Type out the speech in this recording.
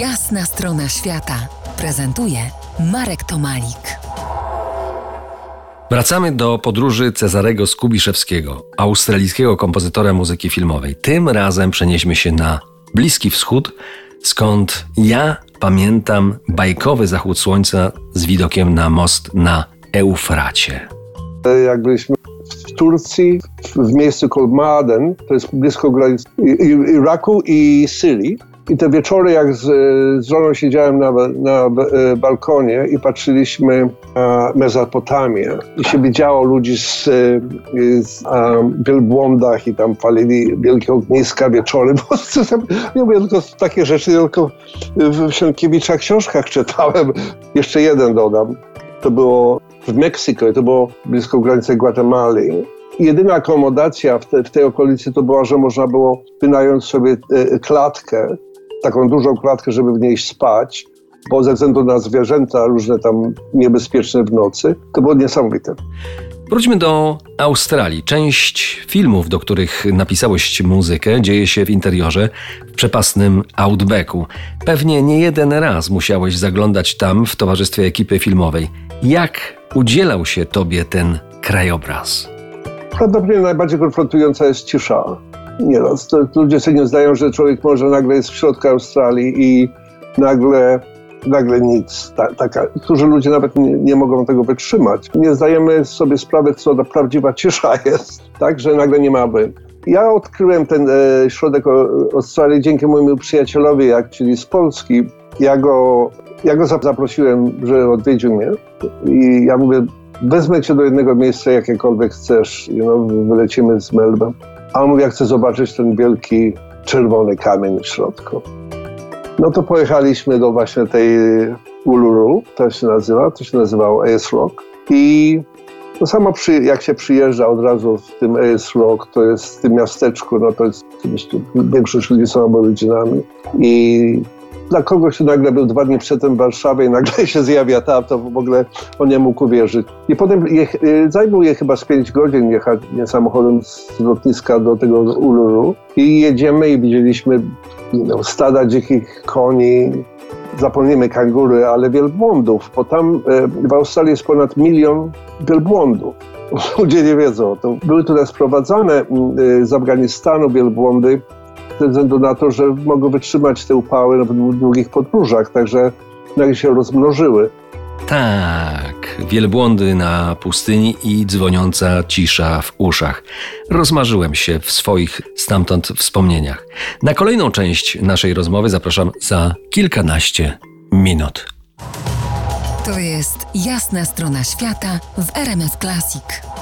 Jasna strona świata prezentuje Marek Tomalik. Wracamy do podróży Cezarego Skubiszewskiego, australijskiego kompozytora muzyki filmowej. Tym razem przenieśmy się na Bliski Wschód, skąd ja pamiętam bajkowy zachód słońca z widokiem na most na Eufracie. Jak byliśmy w Turcji, w miejscu Kolmaden, to jest blisko granic Iraku i Syrii. I te wieczory, jak z, z żoną siedziałem na, na e, balkonie i patrzyliśmy na Mezopotamię i się widziało ludzi z, z um, wielbłądach i tam palili wielkie ogniska wieczory. Bo nie mówię tylko takie rzeczy, tylko w Sienkiewicza książkach czytałem. Jeszcze jeden dodam. To było w Meksyku, to było blisko granicy Gwatemali jedyna akomodacja w, te, w, tej okolicy to była, że można było wynająć sobie e, klatkę taką dużą klatkę, żeby w niej spać, bo ze względu na zwierzęta różne tam niebezpieczne w nocy, to było niesamowite. Wróćmy do Australii. Część filmów, do których napisałeś muzykę, dzieje się w interiorze w przepasnym Outbacku. Pewnie nie jeden raz musiałeś zaglądać tam w towarzystwie ekipy filmowej. Jak udzielał się tobie ten krajobraz? Prawdopodobnie najbardziej konfrontująca jest cisza nieraz. To ludzie sobie nie zdają, że człowiek może nagle jest w środku Australii i nagle, nagle nic. Ta, taka, którzy ludzie nawet nie, nie, mogą tego wytrzymać. Nie zdajemy sobie sprawy, co ta prawdziwa cisza jest, tak, że nagle nie mamy. Ja odkryłem ten e, środek Australii dzięki mojemu przyjacielowi, jak, czyli z Polski. Ja go, ja go zaprosiłem, że odwiedził mnie i ja mówię, wezmę cię do jednego miejsca, jakiekolwiek chcesz, you know, wylecimy z Melbourne. A on mówi, ja chcę zobaczyć ten wielki czerwony kamień w środku. No to pojechaliśmy do właśnie tej Uluru, to się nazywa, to się nazywało Ace Rock. I to samo przy, jak się przyjeżdża od razu w tym Ace Rock, to jest w tym miasteczku, no to jest oczywiście większość ludzi są aboryginami. I dla kogoś, kto nagle był dwa dni przedtem w Warszawie i nagle się zjawia tam, to w ogóle on nie mógł uwierzyć. I potem je, y, zajmuje chyba z pięć godzin jechać samochodem z lotniska do tego Uluru i jedziemy i widzieliśmy no, stada dzikich koni, zapomnimy kangury, ale wielbłądów, bo tam e, w Australii jest ponad milion wielbłądów. Ludzie nie wiedzą. To były tutaj sprowadzane y, z Afganistanu wielbłądy ze względu na to, że mogą wytrzymać te upały w długich podróżach, także nagle się rozmnożyły. Tak, wielbłądy na pustyni i dzwoniąca cisza w uszach. Rozmarzyłem się w swoich stamtąd wspomnieniach. Na kolejną część naszej rozmowy zapraszam za kilkanaście minut. To jest jasna strona świata w RMS Classic.